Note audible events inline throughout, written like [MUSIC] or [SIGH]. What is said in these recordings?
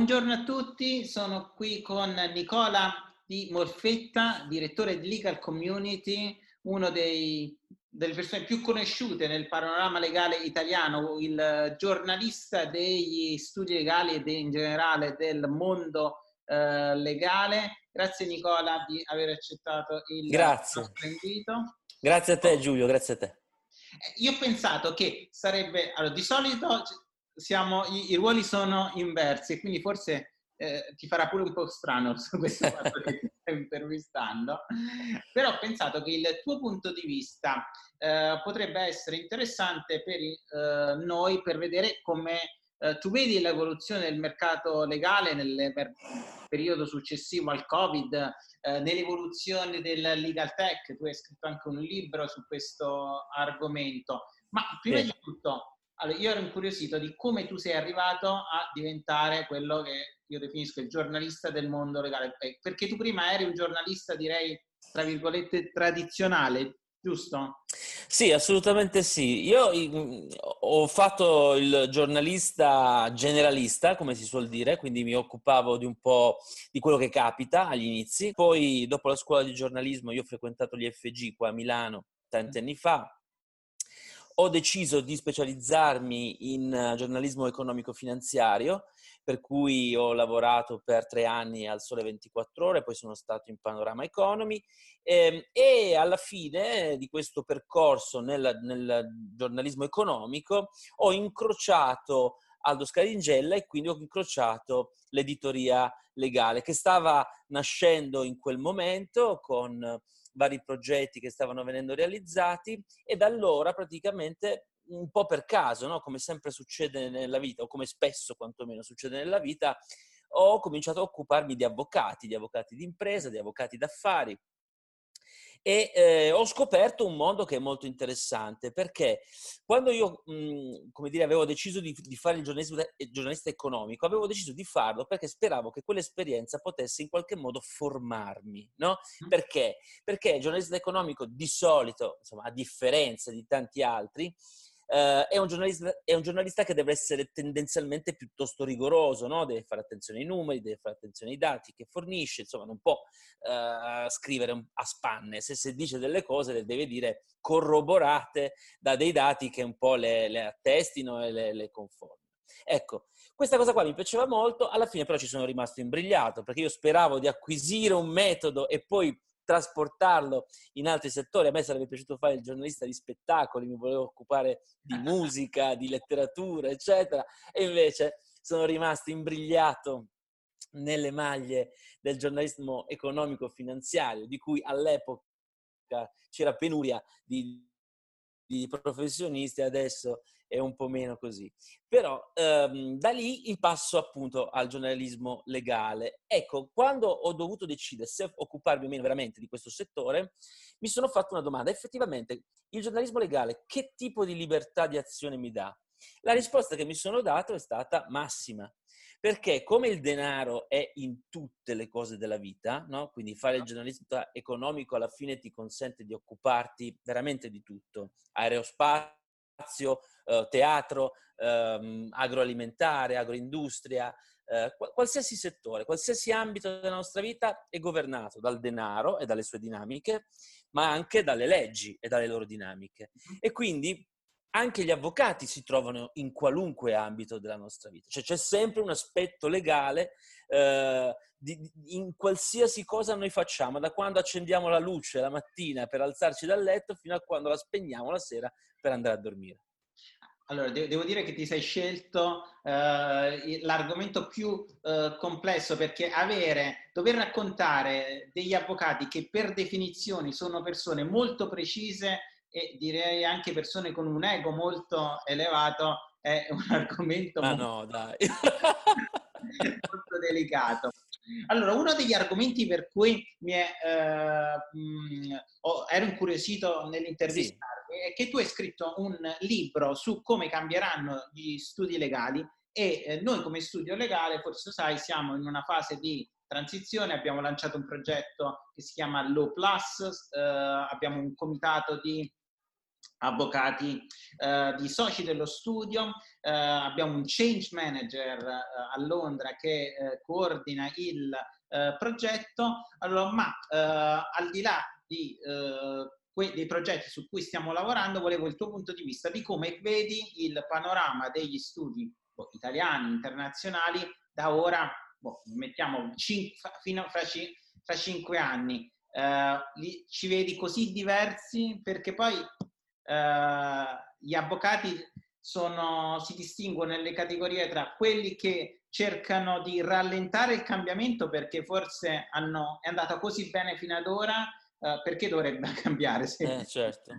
Buongiorno a tutti, sono qui con Nicola Di Morfetta, direttore di Legal Community, uno dei, delle persone più conosciute nel panorama legale italiano, il giornalista degli studi legali e in generale del mondo eh, legale. Grazie Nicola di aver accettato il grazie. nostro invito. Grazie a te Giulio, grazie a te. Io ho pensato che sarebbe, allora, di solito siamo, i, i, ruoli sono inversi, quindi forse eh, ti farà pure un po' strano [LAUGHS] su questo fatto che ti stai intervistando, però ho pensato che il tuo punto di vista eh, potrebbe essere interessante per eh, noi per vedere come eh, tu vedi l'evoluzione del mercato legale nel periodo successivo al Covid, eh, nell'evoluzione del legal tech, tu hai scritto anche un libro su questo argomento, ma prima sì. di tutto allora, io ero incuriosito di come tu sei arrivato a diventare quello che io definisco il giornalista del mondo legale, eh, perché tu prima eri un giornalista, direi, tra virgolette, tradizionale, giusto? Sì, assolutamente sì. Io mm, ho fatto il giornalista generalista, come si suol dire, quindi mi occupavo di un po' di quello che capita agli inizi. Poi, dopo la scuola di giornalismo, io ho frequentato gli FG qua a Milano tanti anni fa ho deciso di specializzarmi in eh, giornalismo economico-finanziario, per cui ho lavorato per tre anni al Sole 24 Ore, poi sono stato in Panorama Economy ehm, e alla fine di questo percorso nel, nel giornalismo economico ho incrociato Aldo Scaringella e quindi ho incrociato l'editoria legale che stava nascendo in quel momento con vari progetti che stavano venendo realizzati e da allora praticamente un po' per caso, no? come sempre succede nella vita, o come spesso quantomeno succede nella vita, ho cominciato a occuparmi di avvocati, di avvocati di impresa, di avvocati d'affari, e eh, ho scoperto un mondo che è molto interessante perché quando io, mh, mhmm, come dire, avevo deciso di, di fare il giornalista, il giornalista, economico, avevo deciso di farlo perché speravo che quell'esperienza potesse in qualche modo formarmi, no? Perché? Perché il giornalista economico di solito, insomma, a differenza di tanti altri, Uh, è, un è, un giornalista, che deve essere tendenzialmente piuttosto rigoroso, no? deve fare attenzione ai numeri, deve fare attenzione ai dati che fornisce, insomma non può uh, scrivere a spanne, se si dice delle cose le deve dire corroborate da dei dati che un po' le, le attestino e le, le conformino. Ecco, questa cosa qua mi piaceva molto, alla fine però ci sono rimasto imbrigliato perché io speravo di acquisire un metodo e poi trasportarlo in altri settori. A me sarebbe piaciuto fare il giornalista di spettacoli, mi volevo occupare di [LAUGHS] musica, di letteratura, eccetera, e invece sono rimasto imbrigliato nelle maglie del giornalismo economico-finanziario, di cui all'epoca c'era penuria di, di professionisti, adesso è un po' meno così. Però ehm, da lì il passo appunto al giornalismo legale. Ecco, quando ho dovuto decidere se occuparmi o meno veramente di questo settore, mi sono fatto una domanda. Effettivamente, il giornalismo legale che tipo di libertà di azione mi dà? La risposta che mi sono dato è stata massima. Perché come il denaro è in tutte le cose della vita, no? quindi fare il giornalista economico alla fine ti consente di occuparti veramente di tutto, aerospazio, spazio, eh, teatro, ehm, agroalimentare, agroindustria, eh, qualsiasi settore, qualsiasi ambito della nostra vita è governato dal denaro e dalle sue dinamiche, ma anche dalle leggi e dalle loro dinamiche. Mm-hmm. E quindi anche gli avvocati si trovano in qualunque ambito della nostra vita, cioè c'è sempre un aspetto legale eh, di, in qualsiasi cosa noi facciamo, da quando accendiamo la luce la mattina per alzarci dal letto fino a quando la spegniamo la sera per andare a dormire. Allora, devo dire che ti sei scelto eh, l'argomento più eh, complesso perché avere, dover raccontare degli avvocati che per definizione sono persone molto precise e direi anche persone con un ego molto elevato è [LAUGHS] un argomento Ma molto, no, [LAUGHS] molto delicato. Allora, uno degli argomenti per cui mi è, eh, mh, oh, ero incuriosito nell'intervistarmi sì. è che tu hai scritto un libro su come cambieranno gli studi legali e eh, noi come studio legale, forse sai, siamo in una fase di transizione, abbiamo lanciato un progetto che si chiama Law Plus, eh, abbiamo un comitato di avvocati, eh, di soci dello studio, eh, abbiamo un change manager eh, a Londra che eh, coordina il eh, progetto, allora, ma eh, al di là di, que- dei progetti su cui stiamo lavorando, volevo il tuo punto di vista di come vedi il panorama degli studi boh, italiani, internazionali, da ora, boh, mettiamo cin- fino a fra, fra cinque anni. Li, ci vedi così diversi? Perché poi gli avvocati sono, si distinguono nelle categorie tra quelli che cercano di rallentare il cambiamento perché forse hanno, è andato così bene fino ad ora, eh, perché dovrebbe [LAUGHS] cambiare? Eh, certo.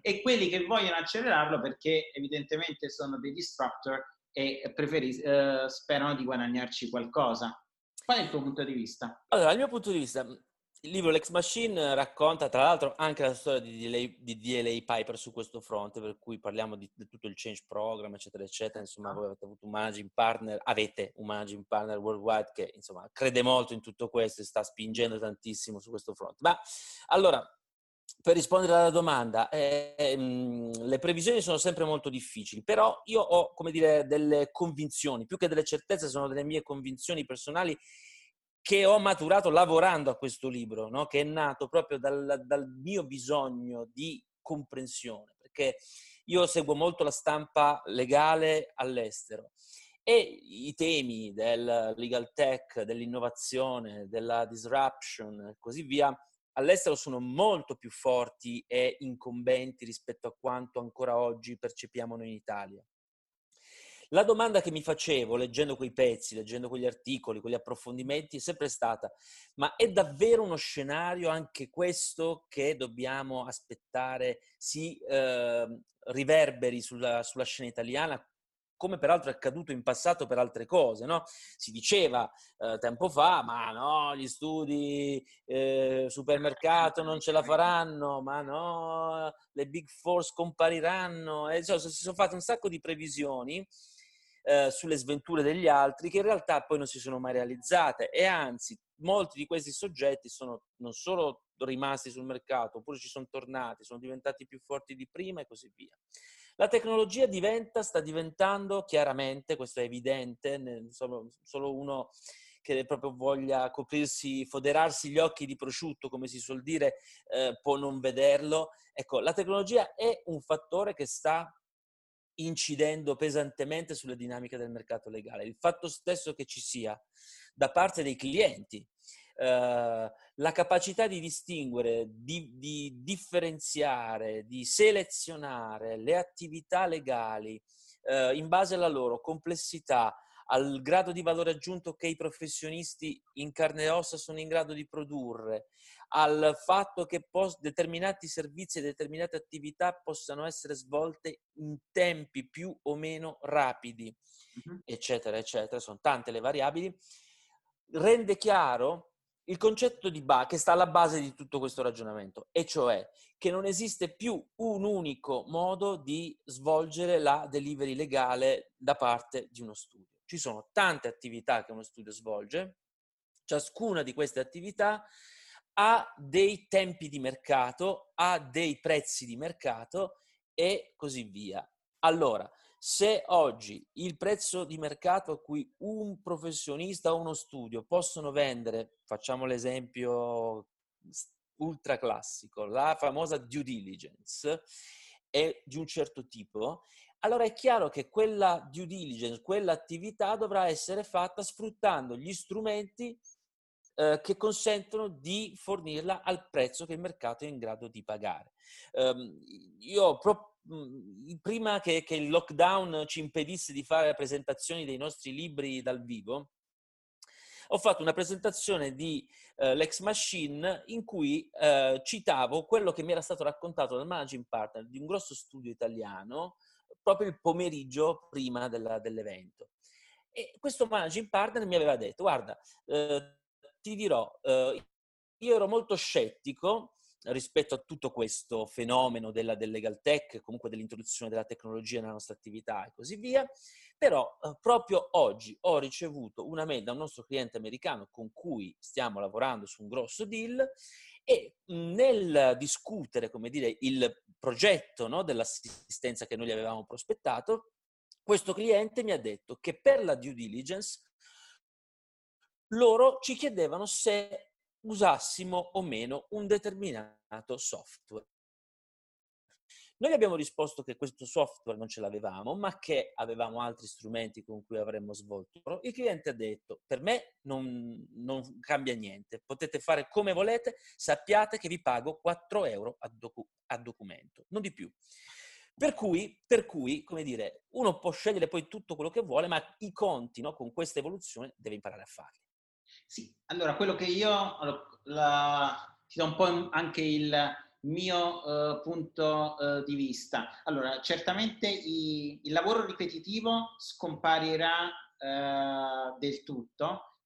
E quelli che vogliono accelerarlo perché evidentemente sono dei disruptor e preferis- eh, sperano di guadagnarci qualcosa. Qual è il tuo punto di vista? Allora, il mio punto di vista, il libro L'Ex Machine racconta tra l'altro anche la storia di DLA, di DLA Piper su questo fronte, per cui parliamo di, di, tutto il change program, eccetera, eccetera. Insomma, voi avete avuto un managing partner, avete un managing partner worldwide che insomma crede molto in tutto questo e sta spingendo tantissimo su questo fronte. Ma allora, per rispondere alla domanda, eh, ehm, le previsioni sono sempre molto difficili, però io ho, come dire, delle convinzioni, più che delle certezze, sono delle mie convinzioni personali che ho maturato lavorando a questo libro, no? che è nato proprio dal, dal, mio bisogno di comprensione, perché io seguo molto la stampa legale all'estero e i temi del legal tech, dell'innovazione, della disruption e così via, all'estero sono molto più forti e incombenti rispetto a quanto ancora oggi percepiamo noi in Italia. La domanda che mi facevo leggendo quei pezzi, leggendo quegli articoli, quegli approfondimenti è sempre stata, ma è davvero uno scenario anche questo che dobbiamo aspettare si eh, riverberi sulla, sulla scena italiana come peraltro è accaduto in passato per altre cose, no? Si diceva eh, tempo fa, ma no, gli studi eh, supermercato non ce la faranno, ma no, le big four scompariranno, e, cioè, si sono fatte un sacco di previsioni eh, sulle sventure degli altri che in realtà poi non si sono mai realizzate e anzi molti di questi soggetti sono non solo rimasti sul mercato, oppure ci sono tornati, sono diventati più forti di prima e così via. La tecnologia diventa, sta diventando chiaramente, questo è evidente, solo, solo uno che proprio voglia coprirsi, foderarsi gli occhi di prosciutto, come si suol dire, eh, può non vederlo. Ecco, la tecnologia è un fattore che sta incidendo pesantemente sulle dinamiche del mercato legale. Il fatto stesso che ci sia da parte dei clienti eh, la capacità di distinguere, di, di, differenziare, di selezionare le attività legali eh, in base alla loro complessità, al grado di valore aggiunto che i professionisti in carne e ossa sono in grado di produrre, al fatto che pos- determinati servizi e determinate attività possano essere svolte in tempi più o meno rapidi, uh-huh. eccetera, eccetera, sono tante le variabili, rende chiaro il concetto di ba- che sta alla base di tutto questo ragionamento, e cioè che non esiste più un unico modo di svolgere la delivery legale da parte di uno studio. Ci sono tante attività che uno studio svolge, ciascuna di queste attività ha dei tempi di mercato, ha dei prezzi di mercato e così via. Allora, se oggi il prezzo di mercato a cui un professionista o uno studio possono vendere, facciamo l'esempio ultra classico, la famosa due diligence, è di un certo tipo, allora è chiaro che quella due diligence, quell'attività dovrà essere fatta sfruttando gli strumenti eh, che consentono di fornirla al prezzo che il mercato è in grado di pagare. Um, io pro- mm, prima che, che, il lockdown ci impedisse di fare presentazioni dei nostri libri dal vivo, ho fatto una presentazione di uh, Lex Machine in cui uh, citavo quello che mi era stato raccontato dal managing partner di un grosso studio italiano proprio il pomeriggio prima della, dell'evento. E questo managing partner mi aveva detto, guarda, eh, ti dirò, eh, io ero molto scettico rispetto a tutto questo fenomeno della, del legal tech, comunque dell'introduzione della tecnologia nella nostra attività e così via, però eh, proprio oggi ho ricevuto una mail da un nostro cliente americano con cui stiamo lavorando su un grosso deal e nel discutere, come dire, il progetto no, dell'assistenza che noi gli avevamo prospettato, questo cliente mi ha detto che per la due diligence loro ci chiedevano se usassimo o meno un determinato software. Noi abbiamo risposto che questo software non ce l'avevamo, ma che avevamo altri strumenti con cui avremmo svolto. Il cliente ha detto, per me non, non cambia niente, potete fare come volete, sappiate che vi pago 4 euro a, docu- a documento, non di più. Per cui, per cui, come dire, uno può scegliere poi tutto quello che vuole, ma i conti no, con questa evoluzione deve imparare a farli. Sì, allora quello che io la, ti do un po' anche il mio uh, punto uh, di vista. Allora, certamente i, il lavoro ripetitivo scomparirà uh, del tutto.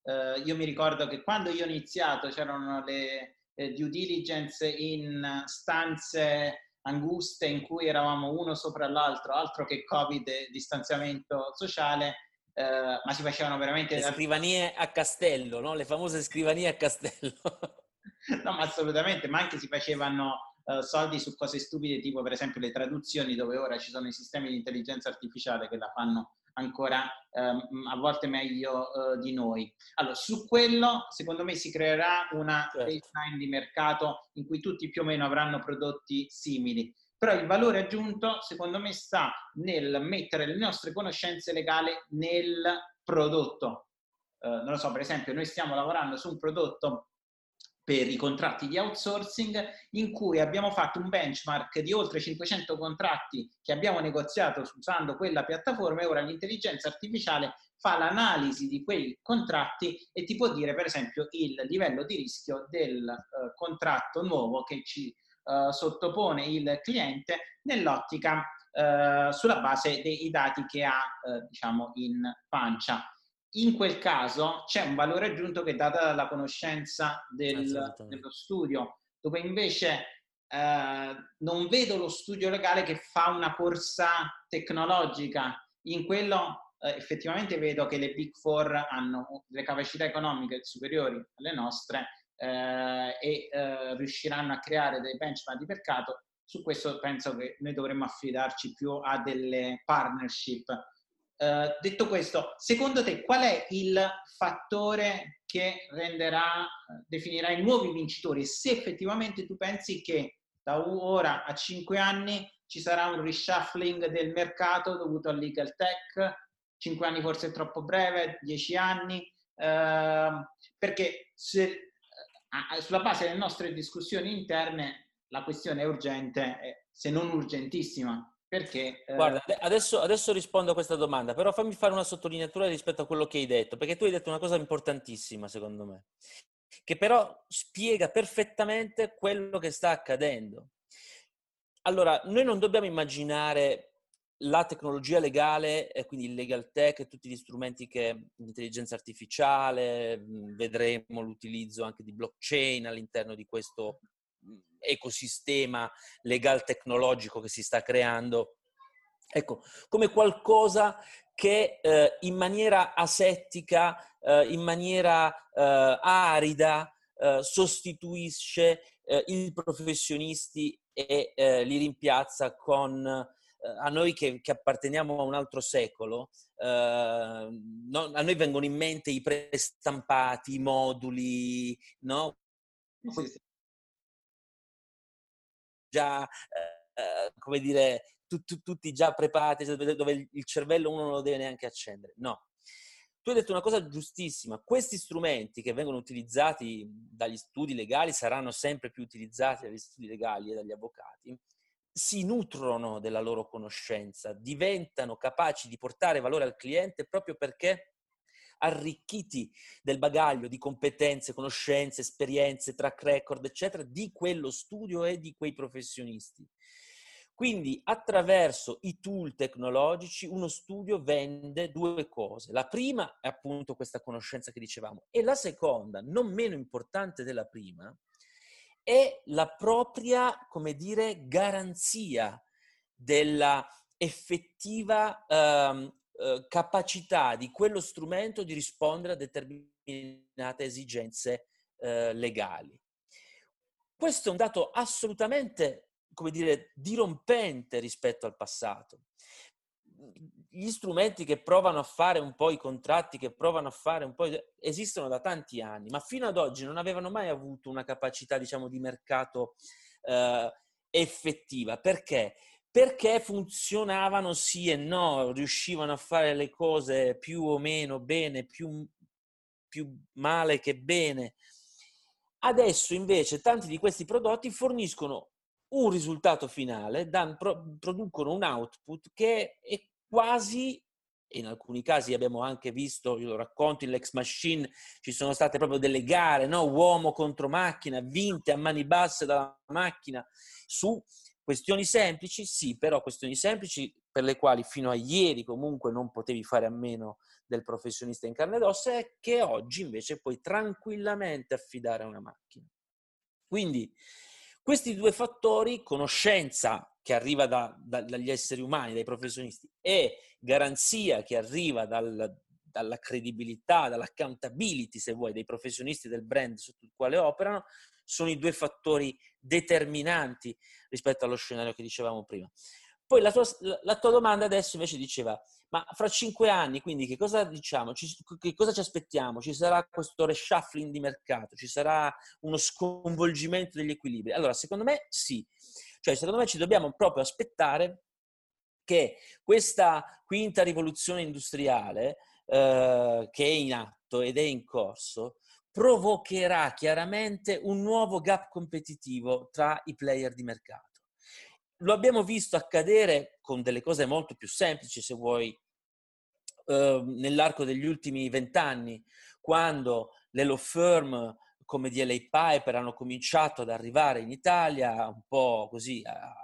io mi ricordo che quando io ho iniziato c'erano le eh, due diligence in stanze anguste in cui eravamo uno sopra l'altro, altro che Covid e distanziamento sociale, eh, ma si facevano veramente... Le scrivanie a castello, no? Le famose scrivanie a castello. [LAUGHS] no, ma assolutamente, ma anche si facevano uh, soldi su cose stupide, tipo per esempio le traduzioni, dove ora ci sono i sistemi di intelligenza artificiale che la fanno ancora um, a volte meglio uh, di noi. Allora, su quello, secondo me, si creerà una certo. baseline di mercato in cui tutti più o meno avranno prodotti simili. Però il valore aggiunto, secondo me, sta nel mettere le nostre conoscenze legali nel prodotto. Uh, non lo so, per esempio, noi stiamo lavorando su un prodotto per i contratti di outsourcing in cui abbiamo fatto un benchmark di oltre 500 contratti che abbiamo negoziato usando quella piattaforma e ora l'intelligenza artificiale fa l'analisi di quei contratti e ti può dire per esempio il livello di rischio del uh, contratto nuovo che ci uh, sottopone il cliente nell'ottica uh, sulla base dei dati che ha diciamo in pancia in quel caso c'è un valore aggiunto che è data dalla conoscenza del, dello studio, dove invece eh, non vedo lo studio legale che fa una corsa tecnologica. In quello eh, effettivamente vedo che le Big Four hanno delle capacità economiche superiori alle nostre eh, e eh, riusciranno a creare dei benchmark di mercato. Su questo penso che noi dovremmo affidarci più a delle partnership Uh, detto questo, secondo te qual è il fattore che renderà, definirà i nuovi vincitori? Se effettivamente tu pensi che da ora a cinque anni ci sarà un reshuffling del mercato dovuto al legal tech, cinque anni forse è troppo breve, dieci anni, uh, perché se, sulla base delle nostre discussioni interne la questione è urgente, se non urgentissima. Perché? Eh... Guarda, adesso, adesso, rispondo a questa domanda, però fammi fare una sottolineatura rispetto a quello che hai detto, perché tu hai detto una cosa importantissima, secondo me, che però spiega perfettamente quello che sta accadendo. Allora, noi non dobbiamo immaginare la tecnologia legale, quindi il legal tech e tutti gli strumenti che l'intelligenza artificiale, vedremo l'utilizzo anche di blockchain all'interno di questo ecosistema legal tecnologico che si sta creando, ecco, come qualcosa che eh, in maniera asettica, eh, in maniera eh, arida, eh, sostituisce eh, i professionisti e eh, li rimpiazza con a noi che, che, apparteniamo a un altro secolo, no, a noi vengono in mente i prestampati, i moduli, no? Sì, sì già, eh, come dire, tu, tu, tutti già preparati, dove il cervello uno non lo deve neanche accendere. No. Tu hai detto una cosa giustissima, questi strumenti che vengono utilizzati dagli studi legali saranno sempre più utilizzati dagli studi legali e dagli avvocati, si nutrono della loro conoscenza, diventano capaci di portare valore al cliente proprio perché arricchiti del bagaglio di competenze, conoscenze, esperienze, track record, eccetera, di quello studio e di quei professionisti. Quindi attraverso i tool tecnologici uno studio vende due cose. La prima è appunto questa conoscenza che dicevamo e la seconda, non meno importante della prima, è la propria, come dire, garanzia della effettiva um, eh, capacità di quello strumento di rispondere a determinate esigenze eh, legali. Questo è un dato assolutamente come dire, dirompente rispetto al passato. Gli strumenti che provano a fare un po' i contratti, che provano a fare un po', esistono da tanti anni, ma fino ad oggi non avevano mai avuto una capacità, diciamo, di mercato eh, effettiva. Perché? Perché funzionavano sì e no, riuscivano a fare le cose più o meno bene, più, più male che bene. Adesso invece tanti di questi prodotti forniscono un risultato finale, dan, pro, producono un output che è quasi, in alcuni casi abbiamo anche visto, io lo racconto in Lex Machine, ci sono state proprio delle gare, no? uomo contro macchina, vinte a mani basse dalla macchina, su questioni semplici, sì, però questioni semplici per le quali fino a ieri comunque non potevi fare a meno del professionista in carne ed ossa e che oggi invece puoi tranquillamente affidare a una macchina. Quindi questi due fattori, conoscenza che arriva da, da, dagli esseri umani, dai professionisti, e garanzia che arriva dal, dalla credibilità, dall'accountability, se vuoi, dei professionisti del brand sotto il quale operano, sono i due fattori determinanti rispetto allo scenario che dicevamo prima. Poi la tua, la tua domanda adesso invece diceva, ma fra cinque anni, quindi che cosa diciamo? Ci, che cosa ci aspettiamo? Ci sarà questo reshuffling di mercato? Ci sarà uno sconvolgimento degli equilibri? Allora, secondo me sì. Cioè, secondo me ci dobbiamo proprio aspettare che questa quinta rivoluzione industriale eh, che è in atto ed è in corso provocherà chiaramente un nuovo gap competitivo tra i player di mercato. Lo abbiamo visto accadere con delle cose molto più semplici, se vuoi, eh, nell'arco degli ultimi vent'anni, quando le law firm come DLA Piper hanno cominciato ad arrivare in Italia un po' così a,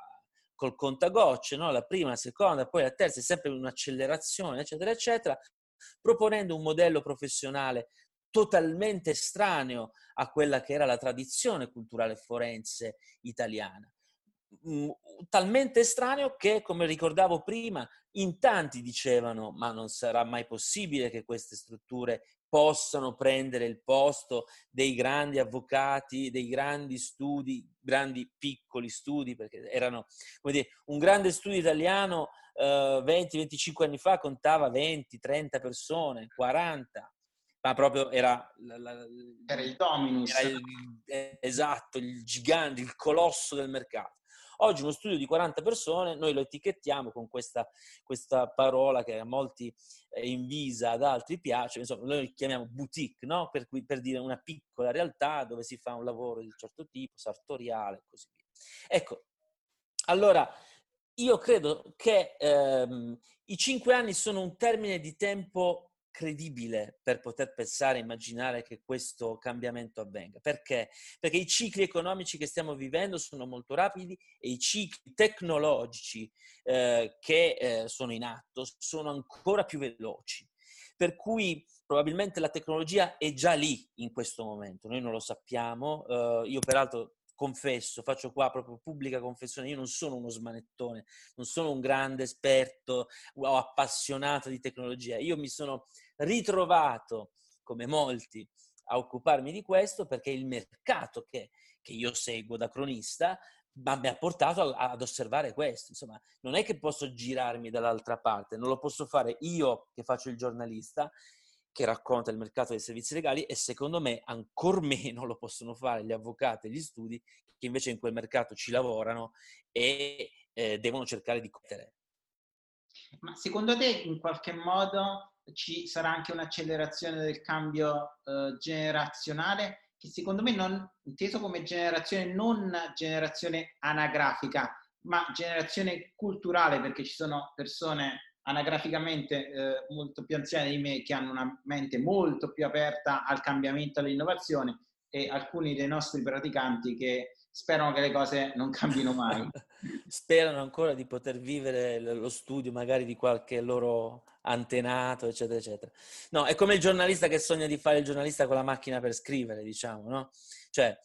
col contagocce, no? la prima, la seconda, poi la terza, è sempre un'accelerazione, eccetera, eccetera, proponendo un modello professionale totalmente estraneo a quella che era la tradizione culturale forense italiana. Mm, talmente estraneo che, come ricordavo prima, in tanti dicevano ma non sarà mai possibile che queste strutture possano prendere il posto dei grandi avvocati, dei grandi studi, grandi piccoli studi, perché erano, come dire, un grande studio italiano eh, 20-25 anni fa contava 20-30 persone, 40, ma proprio era, la, la, era il dominus. Era il, esatto, il gigante, il colosso del mercato. Oggi uno studio di 40 persone, noi lo etichettiamo con questa, questa parola che a molti è invisa, ad altri piace, insomma, noi chiamiamo boutique, no? per, cui, per dire una piccola realtà dove si fa un lavoro di un certo tipo, sartoriale e così via. Ecco, allora io credo che ehm, i cinque anni sono un termine di tempo credibile per poter pensare e immaginare che questo cambiamento avvenga. Perché? Perché i cicli economici che stiamo vivendo sono molto rapidi e i cicli tecnologici eh, che eh, sono in atto sono ancora più veloci. Per cui probabilmente la tecnologia è già lì in questo momento, noi non lo sappiamo. Uh, io peraltro confesso, faccio qua proprio pubblica confessione, io non sono uno smanettone, non sono un grande esperto o appassionato di tecnologia, io mi sono ritrovato, come molti, a occuparmi di questo perché il mercato che, che io seguo da cronista mi ha portato ad osservare questo. Insomma, non è che posso girarmi dall'altra parte, non lo posso fare io che faccio il giornalista che racconta il mercato dei servizi legali e secondo me ancor [LAUGHS] meno lo possono fare gli avvocati e gli studi che invece in quel mercato ci lavorano e eh, devono cercare di competere. Ma secondo te in qualche modo ci sarà anche un'accelerazione del cambio eh, generazionale che secondo me non inteso come generazione non generazione anagrafica ma generazione culturale perché ci sono persone anagraficamente eh, molto più anziane di me che hanno una mente molto più aperta al cambiamento e all'innovazione e alcuni dei nostri praticanti che sperano che le cose non cambino mai. [LAUGHS] sperano ancora di poter vivere lo studio magari di qualche loro antenato, eccetera, eccetera. No, è come il giornalista che sogna di fare il giornalista con la macchina per scrivere, diciamo, no? Cioè,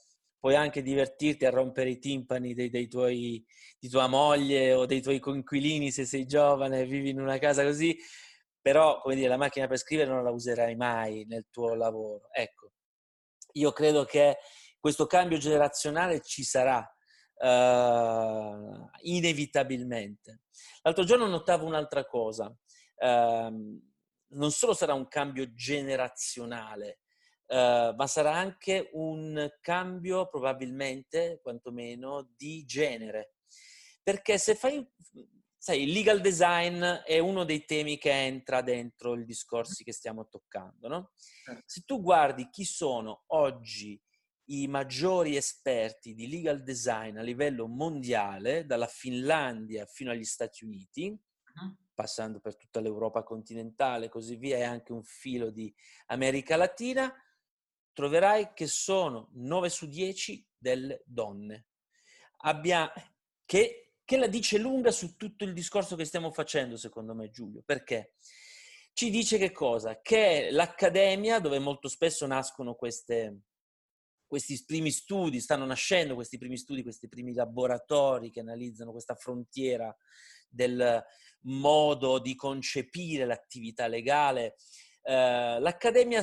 puoi anche divertirti a rompere i timpani dei, dei tuoi, di tua moglie o dei tuoi coinquilini se sei giovane e vivi in una casa così, però, come dire, la macchina per scrivere non la userai mai nel tuo lavoro. Ecco, io credo che questo cambio generazionale ci sarà, uh, inevitabilmente. L'altro giorno notavo un'altra cosa, uh, non solo sarà un cambio generazionale, uh, ma sarà anche un cambio probabilmente, quantomeno, di genere. Perché se fai sai, il legal design è uno dei temi che entra dentro i discorsi che stiamo toccando, no? Certo. Se tu guardi chi sono oggi i maggiori esperti di legal design a livello mondiale, dalla Finlandia fino agli Stati Uniti, uh-huh. passando per tutta l'Europa continentale e così via, e anche un filo di America Latina, troverai che sono 9 su 10 delle donne. Abbia, che che la dice lunga su tutto il discorso che stiamo facendo, secondo me, Giulio. Perché? Ci dice che cosa? Che l'accademia, dove molto spesso nascono queste, questi primi studi, stanno nascendo questi primi studi, questi primi laboratori che analizzano questa frontiera del modo di concepire l'attività legale. Eh, L'accademia,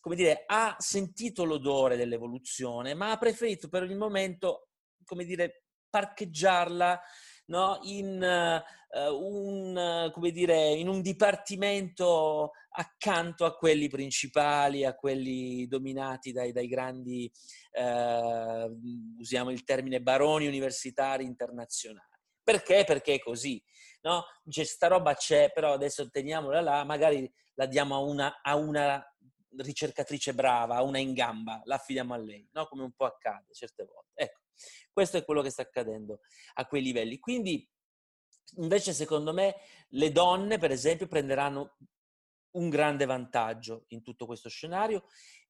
come dire, ha sentito l'odore dell'evoluzione, ma ha preferito per il momento, come dire, parcheggiarla no? in, uh, un, come dire, in un dipartimento accanto a quelli principali, a quelli dominati dai, dai grandi, uh, usiamo il termine, baroni universitari internazionali. Perché? Perché è così. No? Dice, sta roba c'è, però adesso teniamola là, magari la diamo a una, a una ricercatrice brava, una in gamba, la affidiamo a lei, no? come un po' accade certe volte. Ecco. Questo è quello che sta accadendo a quei livelli. Quindi, invece, secondo me, le donne, per esempio, prenderanno un grande vantaggio in tutto questo scenario.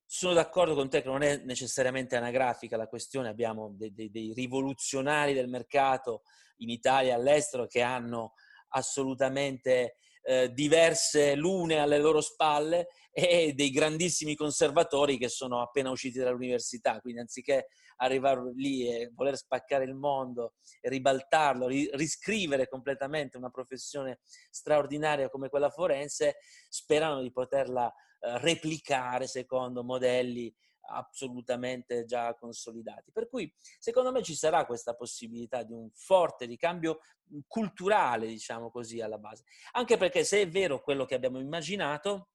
Sono d'accordo con te che non è necessariamente anagrafica la questione, abbiamo dei, dei, dei rivoluzionari del mercato in Italia e all'estero che hanno assolutamente eh, diverse lune alle loro spalle e dei grandissimi conservatori che sono appena usciti dall'università, quindi anziché arrivare lì e voler spaccare il mondo ribaltarlo, riscrivere completamente una professione straordinaria come quella forense, sperano di poterla eh, replicare secondo modelli assolutamente già consolidati. Per cui secondo me ci sarà questa possibilità di un forte ricambio culturale, diciamo così, alla base. Anche perché se è vero quello che abbiamo immaginato,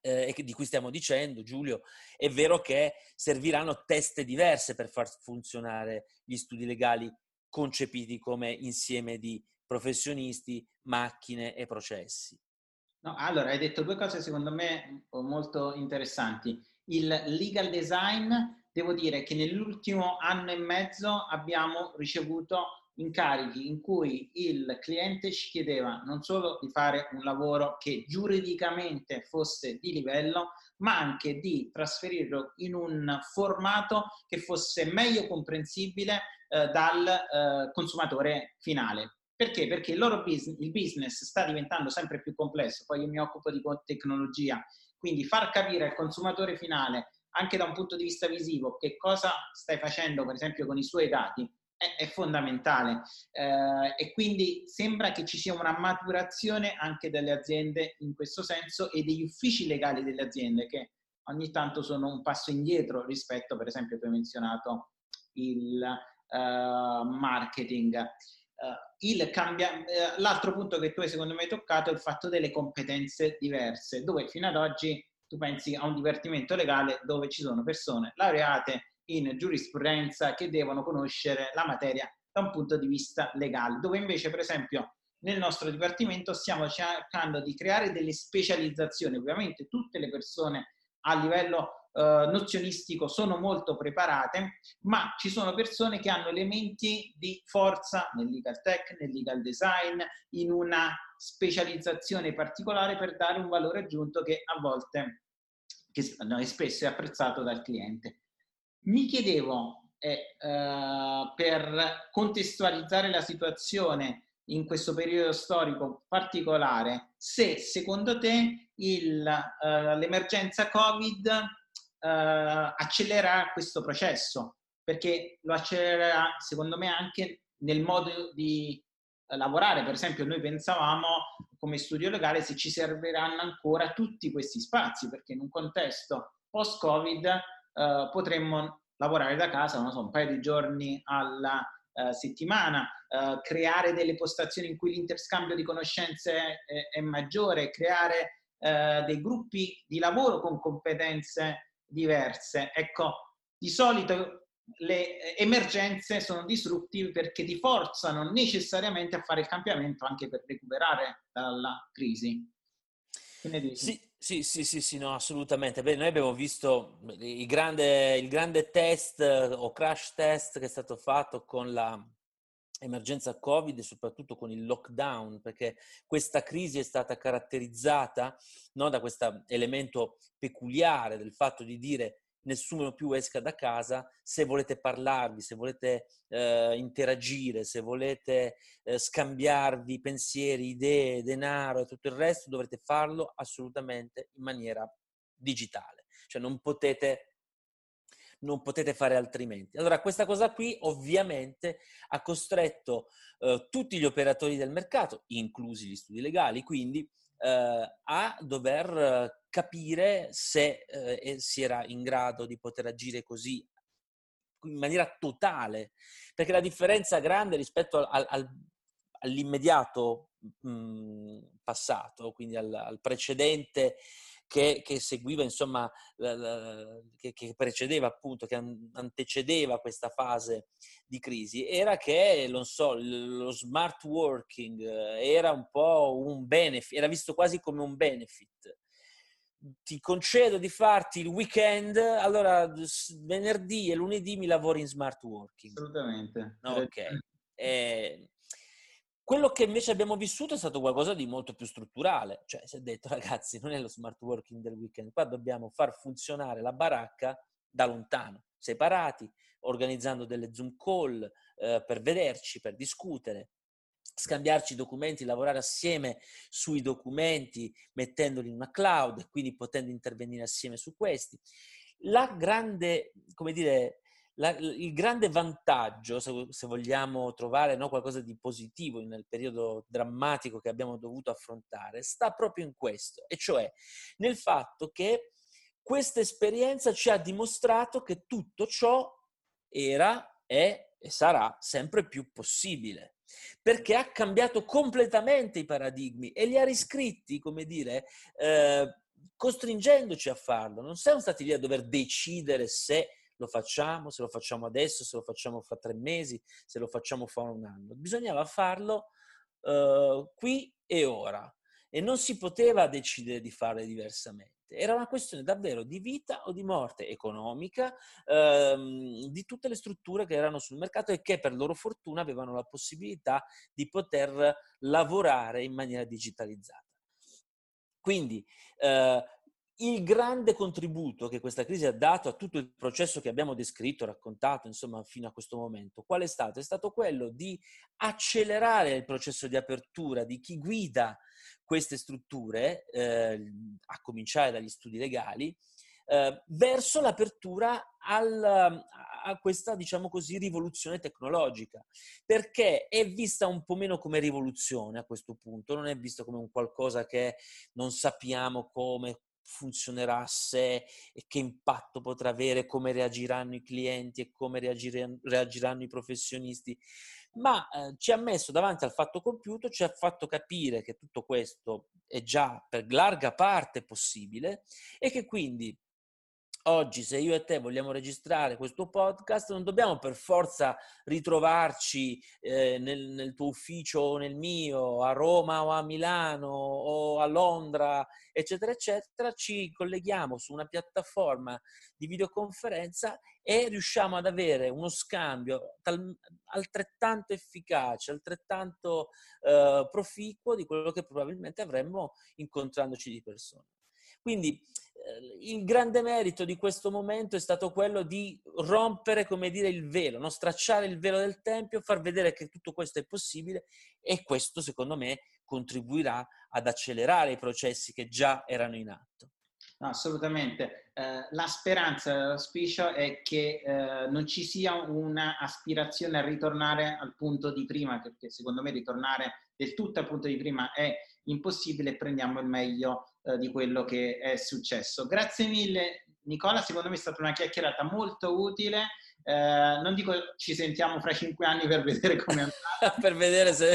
eh, di cui stiamo dicendo, Giulio, è vero che serviranno teste diverse per far funzionare gli studi legali concepiti come insieme di professionisti, macchine e processi. No, allora, hai detto due cose secondo me molto interessanti. Il legal design, devo dire che nell'ultimo anno e mezzo abbiamo ricevuto incarichi in cui il cliente ci chiedeva non solo di fare un lavoro che giuridicamente fosse di livello, ma anche di trasferirlo in un formato che fosse meglio comprensibile eh, dal eh, consumatore finale. Perché? Perché il business, il business sta diventando sempre più complesso, poi io mi occupo di tecnologia, quindi far capire al consumatore finale anche da un punto di vista visivo che cosa stai facendo per esempio con i suoi dati è, è fondamentale eh, e quindi sembra che ci sia una maturazione anche delle aziende in questo senso e degli uffici legali delle aziende che ogni tanto sono un passo indietro rispetto, per esempio, tu hai menzionato il uh, marketing. Uh, cambia, uh, l'altro punto che tu hai secondo me hai toccato è il fatto delle competenze diverse, dove fino ad oggi tu pensi a un dipartimento legale dove ci sono persone laureate in giurisprudenza che devono conoscere la materia da un punto di vista legale, dove invece per esempio nel nostro dipartimento stiamo cercando di creare delle specializzazioni, ovviamente tutte le persone a livello eh, nozionistico sono molto preparate, ma ci sono persone che hanno elementi di forza nel legal tech, nel legal design, in una specializzazione particolare per dare un valore aggiunto che a volte, che no, spesso è apprezzato dal cliente. Mi chiedevo, eh, eh, per contestualizzare la situazione in questo periodo storico particolare, se secondo te il, eh, l'emergenza Covid eh, accelererà questo processo, perché lo accelererà secondo me anche nel modo di lavorare. Per esempio, noi pensavamo come studio legale se ci serviranno ancora tutti questi spazi, perché in un contesto post-Covid eh, potremmo lavorare da casa, so, un paio di giorni alla uh, settimana, uh, creare delle postazioni in cui l'interscambio di conoscenze è, è maggiore, creare uh, dei gruppi di lavoro con competenze diverse. Ecco, di solito le emergenze sono disruttive perché ti forzano necessariamente a fare il cambiamento anche per recuperare dalla crisi. Sì, sì, sì, sì, sì, no, assolutamente. Beh, noi abbiamo visto il grande, il grande test o crash test che è stato fatto con la emergenza Covid e soprattutto con il lockdown, perché questa crisi è stata caratterizzata no, da questo elemento peculiare del fatto di dire nessuno più esca da casa, se volete parlarvi, se volete eh, interagire, se volete eh, scambiarvi pensieri, idee, denaro e tutto il resto, dovrete farlo assolutamente in maniera digitale. Cioè non potete non potete fare altrimenti. Allora, questa cosa qui ovviamente ha costretto eh, tutti gli operatori del mercato, inclusi gli studi legali, quindi eh, a dover capire se eh, si era in grado di poter agire così in maniera totale, perché la differenza grande rispetto al, al, all'immediato mh, passato, quindi al, al precedente che, che, seguiva, insomma, la, la, che, che, precedeva appunto, che antecedeva questa fase di crisi, era che, non so, lo smart working eh, era un po' un benefit, era visto quasi come un benefit ti concedo di farti il weekend, allora venerdì e lunedì mi lavori in smart working. Assolutamente. Ok. Eh, quello che invece abbiamo vissuto è stato qualcosa di molto più strutturale, cioè si è detto [LAUGHS] ragazzi non è lo smart working del weekend, qua dobbiamo far funzionare la baracca da lontano, separati, organizzando delle Zoom call eh, per vederci, per discutere, scambiarci documenti, lavorare assieme sui documenti, mettendoli in una cloud e quindi potendo intervenire assieme su questi. La grande, come dire, la, il grande vantaggio, se, se vogliamo trovare no, qualcosa di positivo nel periodo drammatico che abbiamo dovuto affrontare, sta proprio in questo, e cioè nel fatto che questa esperienza ci ha dimostrato che tutto ciò era, è e sarà sempre più possibile perché ha cambiato completamente i paradigmi e li ha riscritti, come dire, eh, costringendoci a farlo. Non siamo stati lì a dover decidere se lo facciamo, se lo facciamo adesso, se lo facciamo fra tre mesi, se lo facciamo fra un anno. Bisognava farlo eh, qui e ora e non si poteva decidere di fare diversamente. Era una questione davvero di vita o di morte economica ehm, di tutte le strutture che erano sul mercato e che per loro fortuna avevano la possibilità di poter lavorare in maniera digitalizzata. Quindi eh, il grande contributo che questa crisi ha dato a tutto il processo che abbiamo descritto, raccontato, insomma, fino a questo momento, qual è stato? È stato quello di accelerare il processo di apertura di chi guida queste strutture, eh, a cominciare dagli studi legali, eh, verso l'apertura al, a questa, diciamo così, rivoluzione tecnologica, perché è vista un po' meno come rivoluzione a questo punto, non è vista come un qualcosa che non sappiamo come funzionerà se e che impatto potrà avere, come reagiranno i clienti e come reagiranno, reagiranno i professionisti, ma eh, ci ha messo davanti al fatto compiuto, ci ha fatto capire che tutto questo è già per larga parte possibile e che quindi oggi se io e te vogliamo registrare questo podcast non dobbiamo per forza ritrovarci eh, nel, nel, tuo ufficio o nel mio, a Roma o a Milano o a Londra, eccetera, eccetera, ci colleghiamo su una piattaforma di videoconferenza e riusciamo ad avere uno scambio tal, altrettanto efficace, altrettanto eh, proficuo di quello che probabilmente avremmo incontrandoci di persona. Quindi il grande merito di questo momento è stato quello di rompere, come dire, il velo, no? stracciare il velo del Tempio, far vedere che tutto questo è possibile e questo, secondo me, contribuirà ad accelerare i processi che già erano in atto. No, assolutamente. Eh, la speranza, l'auspicio è che eh, non ci sia un'aspirazione a ritornare al punto di prima, perché secondo me ritornare del tutto al punto di prima è impossibile e prendiamo il meglio eh, di quello che è successo. Grazie mille Nicola, secondo me è stata una chiacchierata molto utile. Eh, non dico ci sentiamo fra cinque anni per vedere come è andata, [LAUGHS] per vedere se...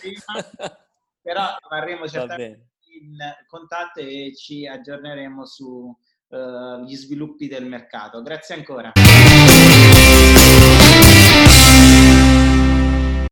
prima, però rimarremo certamente in contatto e ci aggiorneremo sugli uh, sviluppi del mercato. Grazie ancora.